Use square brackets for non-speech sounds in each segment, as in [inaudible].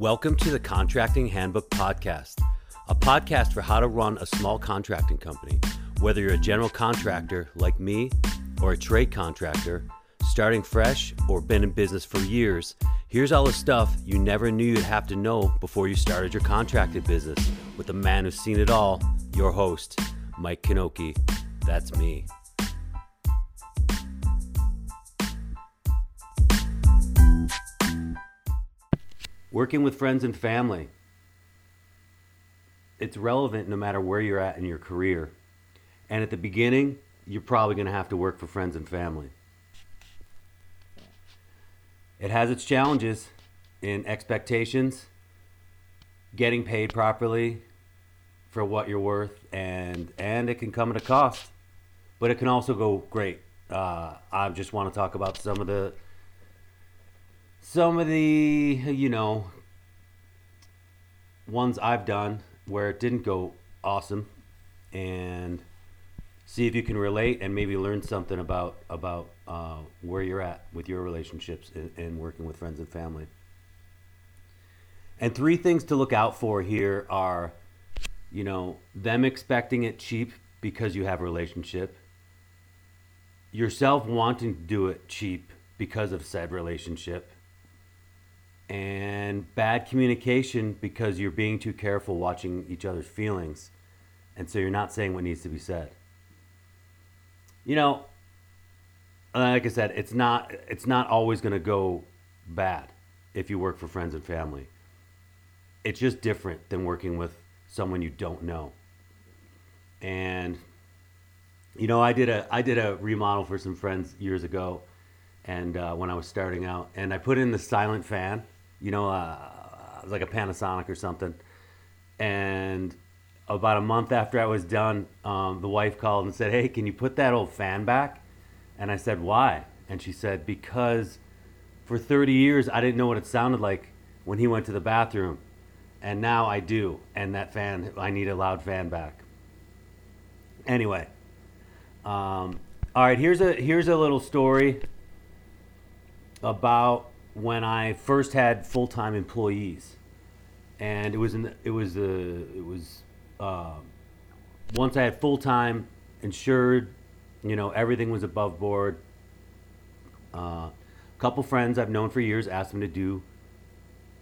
Welcome to the Contracting Handbook Podcast, a podcast for how to run a small contracting company. Whether you're a general contractor like me or a trade contractor, starting fresh or been in business for years, here's all the stuff you never knew you'd have to know before you started your contracting business with the man who's seen it all, your host, Mike Knoche. That's me. Working with friends and family. It's relevant no matter where you're at in your career. And at the beginning, you're probably going to have to work for friends and family. It has its challenges in expectations, getting paid properly for what you're worth, and and it can come at a cost, but it can also go great. Uh, I just want to talk about some of the some of the you know ones I've done where it didn't go awesome, and see if you can relate and maybe learn something about about uh, where you're at with your relationships and, and working with friends and family. And three things to look out for here are, you know, them expecting it cheap because you have a relationship, yourself wanting to do it cheap because of said relationship, and bad communication because you're being too careful watching each other's feelings. And so you're not saying what needs to be said. You know, like I said, it's not it's not always going to go bad if you work for friends and family. It's just different than working with someone you don't know. And you know, I did a I did a remodel for some friends years ago, and uh, when I was starting out, and I put in the silent fan you know, uh, like a Panasonic or something. And about a month after I was done, um, the wife called and said, "Hey, can you put that old fan back?" And I said, "Why?" And she said, "Because for 30 years I didn't know what it sounded like when he went to the bathroom, and now I do. And that fan, I need a loud fan back." Anyway, um, all right. Here's a here's a little story about when I first had full time employees, and it was in the, it was a it was uh, once I had full time insured, you know everything was above board. Uh, a couple friends I've known for years asked me to do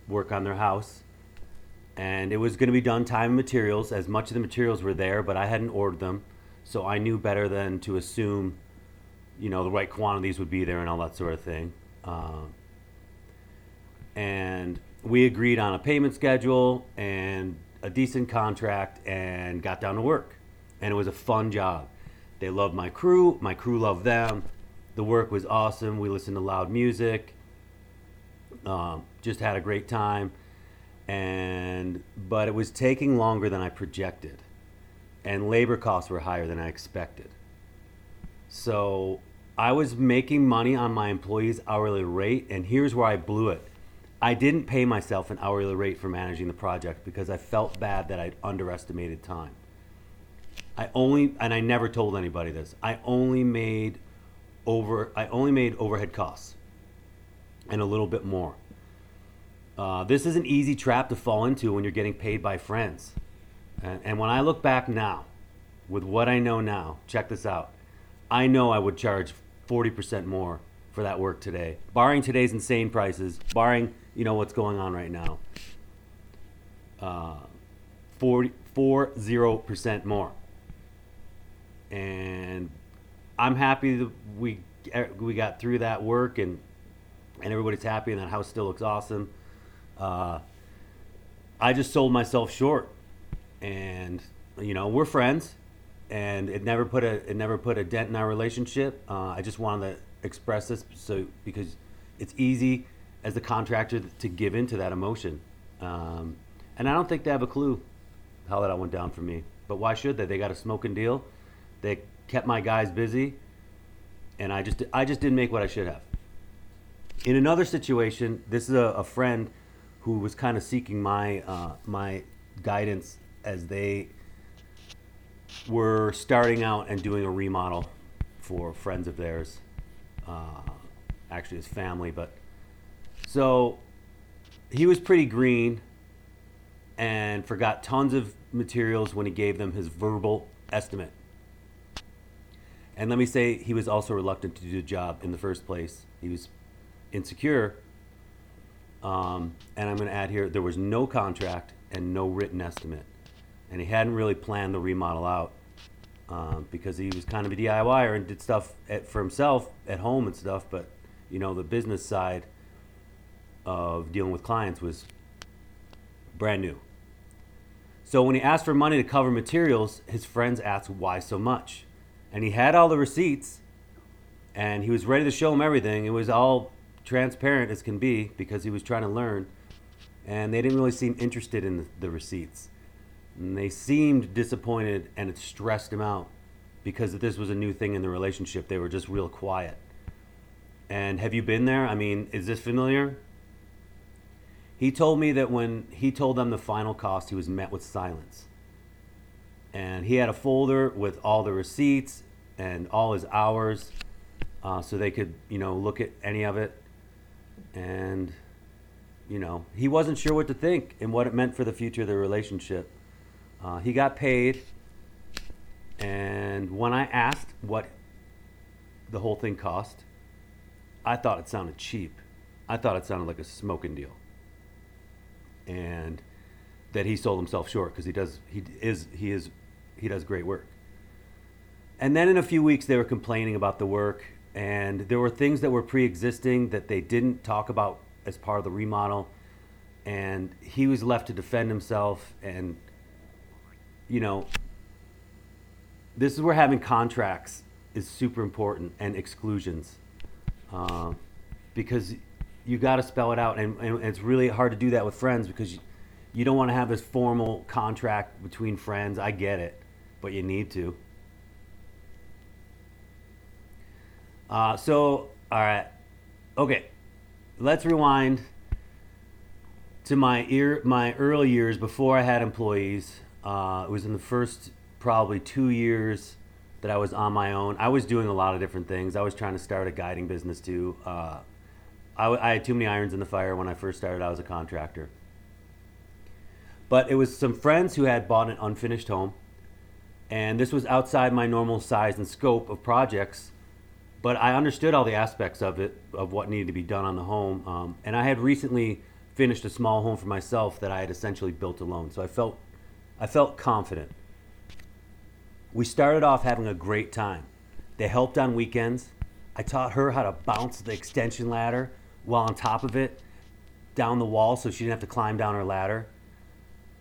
work on their house, and it was going to be done time and materials. As much of the materials were there, but I hadn't ordered them, so I knew better than to assume, you know, the right quantities would be there and all that sort of thing. Uh, and we agreed on a payment schedule and a decent contract and got down to work. And it was a fun job. They loved my crew, my crew loved them. The work was awesome. We listened to loud music. Um, just had a great time. And but it was taking longer than I projected. And labor costs were higher than I expected. So I was making money on my employees' hourly rate, and here's where I blew it. I didn't pay myself an hourly rate for managing the project because I felt bad that I'd underestimated time. I only and I never told anybody this. I only made over I only made overhead costs and a little bit more. Uh, this is an easy trap to fall into when you're getting paid by friends. And, and when I look back now, with what I know now, check this out. I know I would charge 40% more for that work today, barring today's insane prices, barring you know what's going on right now. Uh, 40, 40% more. And I'm happy that we we got through that work and and everybody's happy and that house still looks awesome. Uh, I just sold myself short, and you know we're friends, and it never put a it never put a dent in our relationship. Uh, I just wanted to express this so because it's easy as the contractor to give into that emotion. Um, and I don't think they have a clue how that all went down for me. But why should they? They got a smoking deal. They kept my guys busy, and I just I just didn't make what I should have. In another situation, this is a, a friend who was kind of seeking my uh, my guidance as they were starting out and doing a remodel for friends of theirs. Uh, actually, his family, but so he was pretty green and forgot tons of materials when he gave them his verbal estimate. And let me say, he was also reluctant to do the job in the first place. He was insecure. Um, and I'm going to add here there was no contract and no written estimate. And he hadn't really planned the remodel out um, because he was kind of a DIYer and did stuff at, for himself at home and stuff. But, you know, the business side of dealing with clients was brand new. So when he asked for money to cover materials, his friends asked why so much. And he had all the receipts and he was ready to show them everything. It was all transparent as can be because he was trying to learn. And they didn't really seem interested in the, receipts. And they seemed disappointed and it stressed him out because this was a new thing in the relationship. They were just real quiet. And have you been there? I mean, is this familiar? He told me that when he told them the final cost, he was met with silence. And he had a folder with all the receipts and all his hours uh, so they could, you know, look at any of it. And, you know, he wasn't sure what to think and what it meant for the future of the relationship. Uh, he got paid. And when I asked what the whole thing cost, I thought it sounded cheap. I thought it sounded like a smoking deal and that he sold himself short because he does he is he is he does great work. And then in a few weeks they were complaining about the work and there were things that were pre-existing that they didn't talk about as part of the remodel and he was left to defend himself and you know this is where having contracts is super important and exclusions uh, because you got to spell it out, and, and, it's really hard to do that with friends because you, you don't want to have this formal contract between friends. I get it, but you need to. Uh, so, all right, okay, let's rewind to my ear, my early years before I had employees. Uh, it was in the first probably two years that I was on my own. I was doing a lot of different things. I was trying to start a guiding business too. Uh, I, I had too many irons in the fire when I first started out as a contractor. But it was some friends who had bought an unfinished home, and this was outside my normal size and scope of projects. But I understood all the aspects of it, of what needed to be done on the home. Um, and I had recently finished a small home for myself that I had essentially built alone. So I felt, I felt confident. We started off having a great time. They helped on weekends. I taught her how to bounce the extension ladder while on top of it down the wall so she didn't have to climb down her ladder.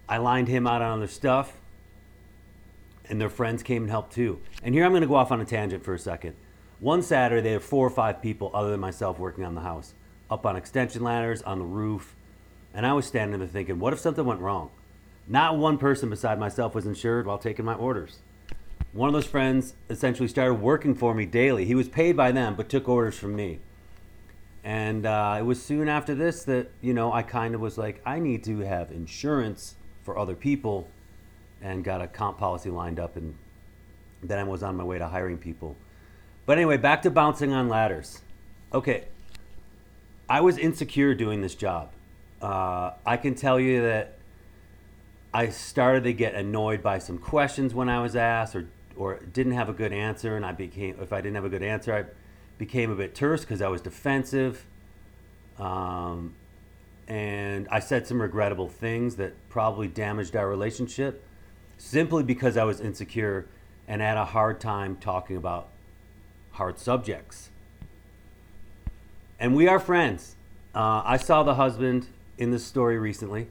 I lined him out on their stuff, and their friends came and helped too. And here I'm going to go off on a tangent for a second. One Saturday, there were four or five people other than myself working on the house, up on extension ladders, on the roof. And I was standing there thinking, what if something went wrong? Not one person beside myself was insured while taking my orders. One of those friends essentially started working for me daily. He was paid by them, but took orders from me. And uh, it was soon after this that, you know, I kind of was like, I need to have insurance for other people and got a comp policy lined up. And then I was on my way to hiring people. But anyway, back to bouncing on ladders. Okay. I was insecure doing this job. Uh, I can tell you that I started to get annoyed by some questions when I was asked or, or didn't have a good answer. And I became, if I didn't have a good answer, I became a bit terse because I was defensive. Um, and I said some regrettable things that probably damaged our relationship simply because I was insecure and had a hard time talking about hard subjects. And we are friends. Uh, I saw the husband in the story recently,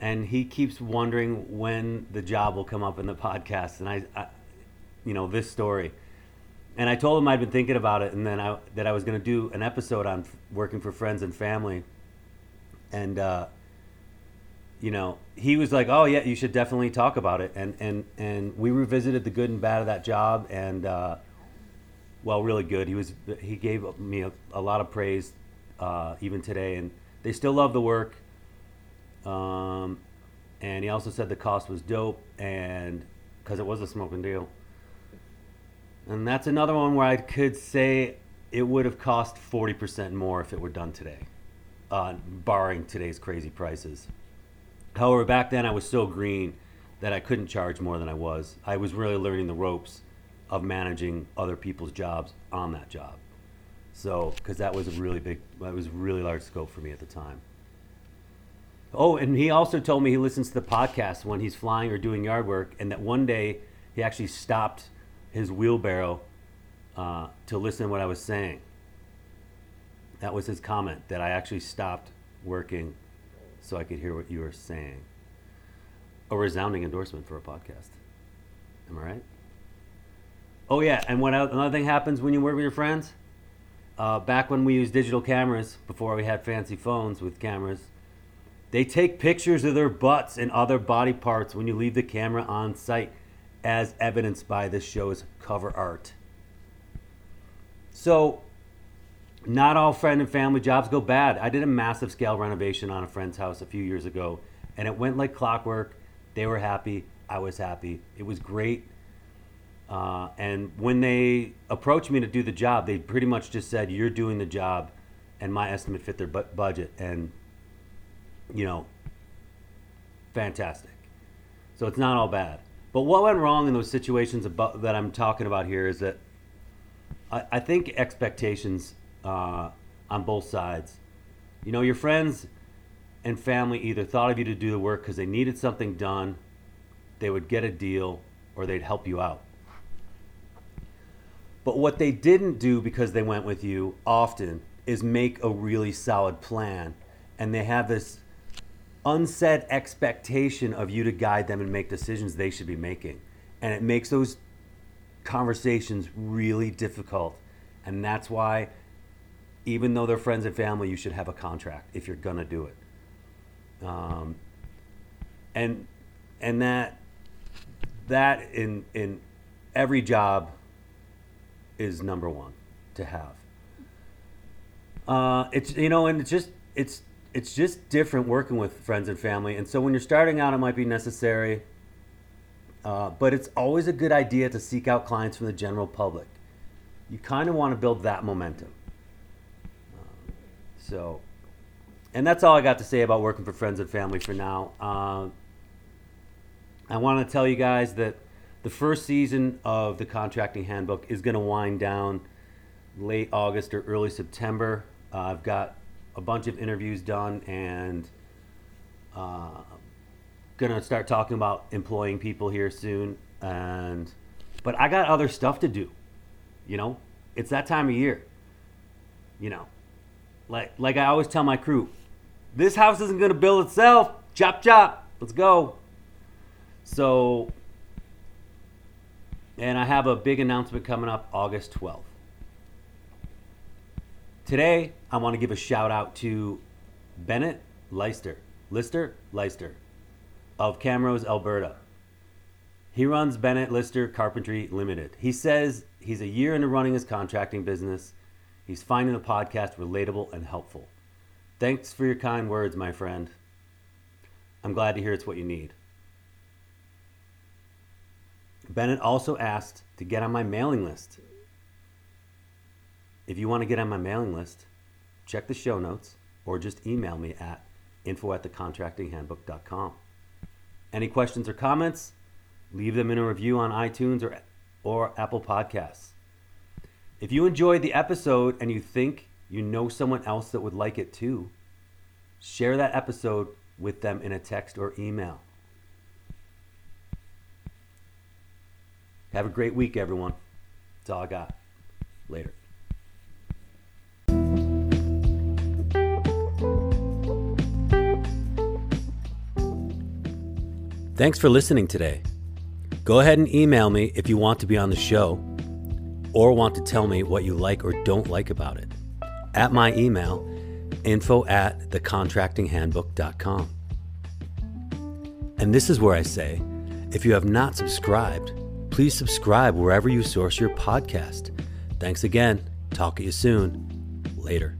and he keeps wondering when the job will come up in the [laughs] podcast. And I, I you know, this story and I told him I'd been thinking about it, and then I, that I was going to do an episode on f- working for friends and family, and uh, you know, he was like, "Oh yeah, you should definitely talk about it," and and and we revisited the good and bad of that job, and uh, well, really good. He was he gave me a, a lot of praise, uh, even today, and they still love the work. Um, and he also said the cost was dope, and because it was a smoking deal. And that's another one where I could say it would have cost 40% more if it were done today. uh, barring today's crazy prices. However, back then I was so green that I couldn't charge more than I was. I was really learning the ropes of managing other people's jobs on that job. So, because that was a really big, that was really large scope for me at the time. Oh, and he also told me he listens to the podcast when he's flying or doing yard work, and that one day he actually stopped his wheelbarrow uh, to listen to what I was saying. That was his comment that I actually stopped working so I could hear what you were saying. A resounding endorsement for a podcast. Am I right? Oh yeah, and what another thing happens when you work with your friends? Uh, back when we used digital cameras, before we had fancy phones with cameras, they take pictures of their butts and other body parts when you leave the camera on site, as evidenced by this show's cover art. So, not all friend and family jobs go bad. I did a massive scale renovation on a friend's house a few years ago, and it went like clockwork. They were happy. I was happy. It was great. Uh, and when they approached me to do the job, they pretty much just said, "You're doing the job," and my estimate fit their bu- budget. And you know, fantastic. So it's not all bad. But what went wrong in those situations about, that I'm talking about here is that I, I think expectations uh, on both sides. You know, your friends and family either thought of you to do the work because they needed something done, they would get a deal, or they'd help you out. But what they didn't do because they went with you often is make a really solid plan. And they have this unsaid expectation of you to guide them and make decisions they should be making. And it makes those conversations really difficult. And that's why, even though they're friends and family, you should have a contract if you're going to do it. Um, and and that that in in every job is number one to have. Uh, it's you know, and it's just it's it's just different working with friends and family. And so when you're starting out, it might be necessary, uh, but it's always a good idea to seek out clients from the general public. You kind of want to build that momentum. Uh, so, and that's all I got to say about working for friends and family for now. Uh, I want to tell you guys that the first season of the contracting handbook is going to wind down late August or early September. Uh, I've got a bunch of interviews done and uh, gonna start talking about employing people here soon. And but I got other stuff to do. You know, it's that time of year. You know, like like I always tell my crew, this house isn't gonna build itself. Chop chop, let's go. So and I have a big announcement coming up August 12th. Today, I want to give a shout out to Bennett Leister, Lister Leister of Camrose, Alberta. He runs Bennett Lister Carpentry Limited. He says he's a year into running his contracting business. He's finding the podcast relatable and helpful. Thanks for your kind words, my friend. I'm glad to hear it's what you need. Bennett also asked to get on my mailing list. If you want to get on my mailing list, check the show notes or just email me at info at thecontractinghandbook.com. Any questions or comments? Leave them in a review on iTunes or, or Apple Podcasts. If you enjoyed the episode and you think you know someone else that would like it too, share that episode with them in a text or email. Have a great week, everyone. That's all I got. Later. Thanks for listening today. Go ahead and email me if you want to be on the show or want to tell me what you like or don't like about it. At my email, info at thecontractinghandbook.com. And this is where I say if you have not subscribed, please subscribe wherever you source your podcast. Thanks again. Talk to you soon. Later.